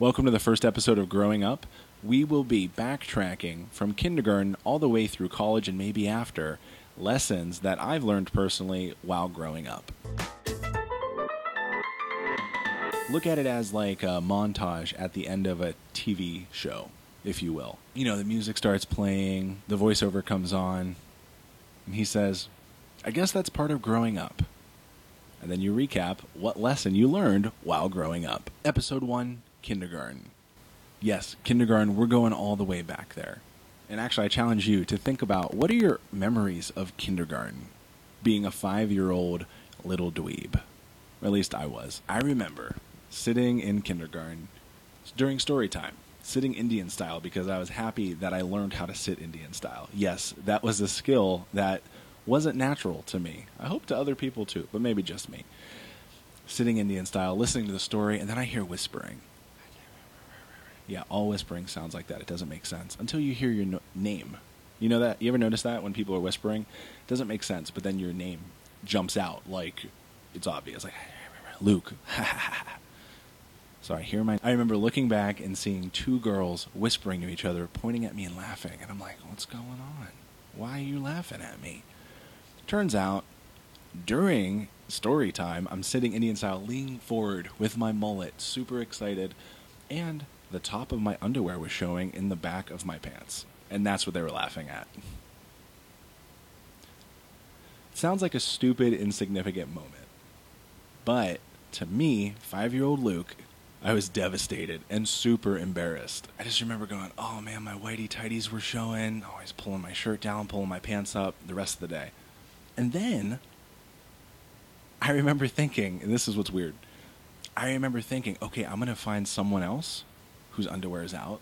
Welcome to the first episode of Growing Up. We will be backtracking from kindergarten all the way through college and maybe after lessons that I've learned personally while growing up. Look at it as like a montage at the end of a TV show, if you will. You know, the music starts playing, the voiceover comes on, and he says, I guess that's part of growing up. And then you recap what lesson you learned while growing up. Episode 1 Kindergarten. Yes, kindergarten, we're going all the way back there. And actually, I challenge you to think about what are your memories of kindergarten? Being a five year old little dweeb. Or at least I was. I remember sitting in kindergarten during story time, sitting Indian style because I was happy that I learned how to sit Indian style. Yes, that was a skill that wasn't natural to me. I hope to other people too, but maybe just me. Sitting Indian style, listening to the story, and then I hear whispering. Yeah, all whispering sounds like that. It doesn't make sense until you hear your no- name. You know that? You ever notice that when people are whispering? It doesn't make sense, but then your name jumps out like it's obvious. Like, Luke. so I hear my. I remember looking back and seeing two girls whispering to each other, pointing at me and laughing. And I'm like, what's going on? Why are you laughing at me? Turns out, during story time, I'm sitting Indian style, leaning forward with my mullet, super excited, and the top of my underwear was showing in the back of my pants. And that's what they were laughing at. Sounds like a stupid, insignificant moment. But to me, five year old Luke, I was devastated and super embarrassed. I just remember going, oh man, my whitey tighties were showing. Always pulling my shirt down, pulling my pants up the rest of the day. And then I remember thinking, and this is what's weird. I remember thinking, okay, I'm going to find someone else whose underwear is out,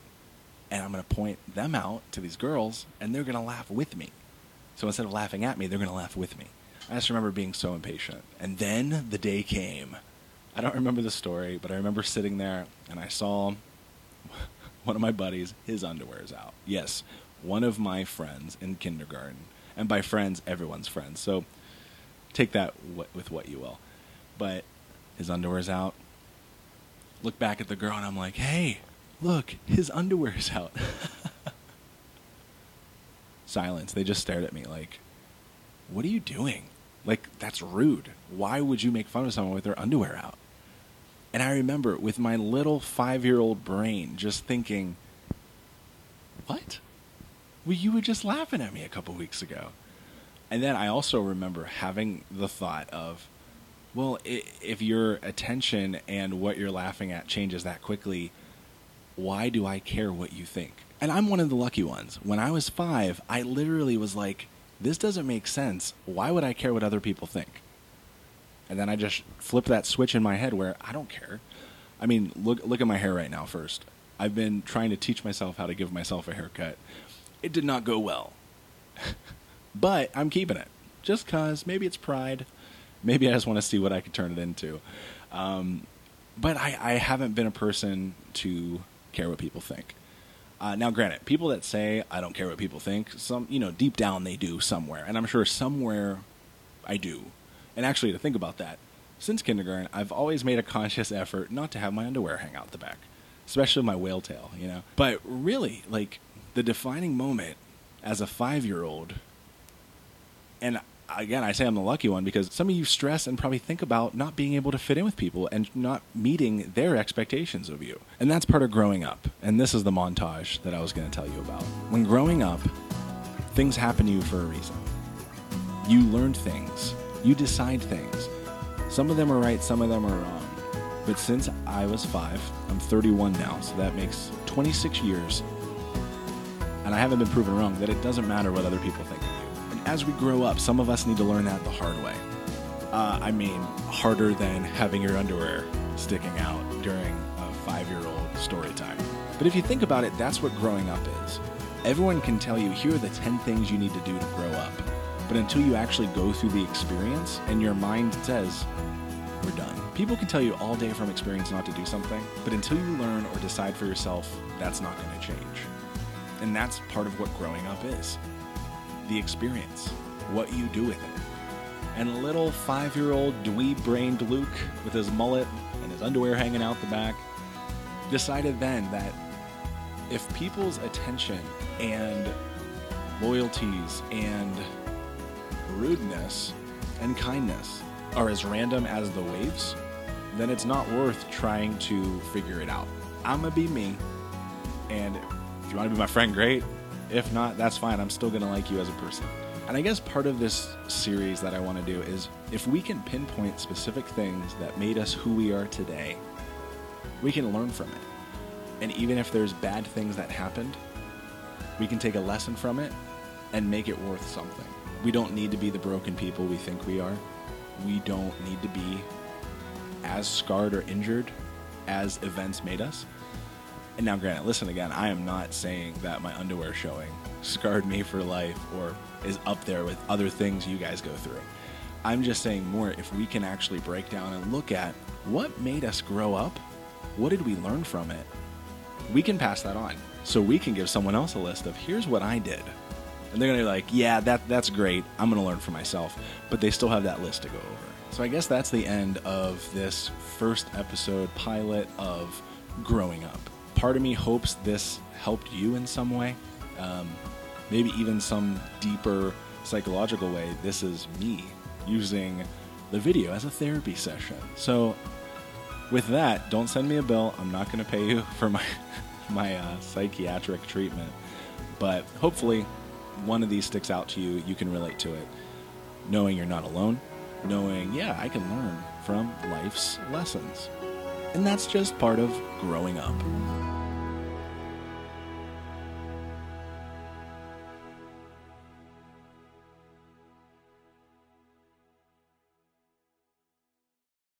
and I'm going to point them out to these girls, and they're going to laugh with me. So instead of laughing at me, they're going to laugh with me. I just remember being so impatient. And then the day came. I don't remember the story, but I remember sitting there and I saw one of my buddies, his underwear is out. Yes, one of my friends in kindergarten. And by friends, everyone's friends. So take that with what you will. But his underwear's out. Look back at the girl and I'm like, hey, look, his underwear's out. Silence. They just stared at me like, what are you doing? Like, that's rude. Why would you make fun of someone with their underwear out? And I remember with my little five year old brain just thinking, what? Well, you were just laughing at me a couple weeks ago. And then I also remember having the thought of, well, if your attention and what you're laughing at changes that quickly, why do I care what you think? And I'm one of the lucky ones. When I was five, I literally was like, this doesn't make sense. Why would I care what other people think? And then I just flipped that switch in my head where I don't care. I mean, look look at my hair right now first. I've been trying to teach myself how to give myself a haircut. It did not go well. but I'm keeping it. Just cuz maybe it's pride. Maybe I just want to see what I could turn it into. Um, but I, I haven't been a person to care what people think. Uh, now, granted, people that say I don't care what people think, some you know deep down they do somewhere, and I'm sure somewhere I do. And actually, to think about that, since kindergarten, I've always made a conscious effort not to have my underwear hang out the back, especially my whale tail, you know. But really, like the defining moment as a five-year-old, and again, I say I'm the lucky one because some of you stress and probably think about not being able to fit in with people and not meeting their expectations of you. And that's part of growing up. And this is the montage that I was going to tell you about. When growing up, things happen to you for a reason. You learn things, you decide things. Some of them are right, some of them are wrong. But since I was five, I'm 31 now, so that makes 26 years. And I haven't been proven wrong that it doesn't matter what other people think as we grow up, some of us need to learn that the hard way. Uh, I mean, harder than having your underwear sticking out during a five year old story time. But if you think about it, that's what growing up is. Everyone can tell you, here are the 10 things you need to do to grow up. But until you actually go through the experience and your mind says, we're done. People can tell you all day from experience not to do something, but until you learn or decide for yourself, that's not going to change. And that's part of what growing up is the experience, what you do with it. And little five year old dweeb brained Luke with his mullet and his underwear hanging out the back, decided then that if people's attention and loyalties and rudeness and kindness are as random as the waves, then it's not worth trying to figure it out. I'm gonna be me, and if you want to be my friend, great. If not, that's fine. I'm still gonna like you as a person. And I guess part of this series that I want to do is if we can pinpoint specific things that made us who we are today, we can learn from it. And even if there's bad things that happened, we can take a lesson from it and make it worth something. We don't need to be the broken people we think we are. We don't need to be as scarred or injured as events made us. And now, granted, listen again, I am not saying that my underwear showing scarred me for life or is up there with other things you guys go through. I'm just saying more if we can actually break down and look at what made us grow up, what did we learn from it, we can pass that on. So we can give someone else a list of here's what I did. And they're gonna be like, yeah, that that's great. I'm gonna learn for myself. But they still have that list to go over. So I guess that's the end of this first episode pilot of growing up. Part of me hopes this helped you in some way. Um, maybe even some deeper psychological way. This is me using the video as a therapy session. So with that, don't send me a bill. I'm not going to pay you for my my uh, psychiatric treatment, but hopefully one of these sticks out to you. You can relate to it, knowing you're not alone, knowing yeah, I can learn from life's lessons, and that's just part of growing up.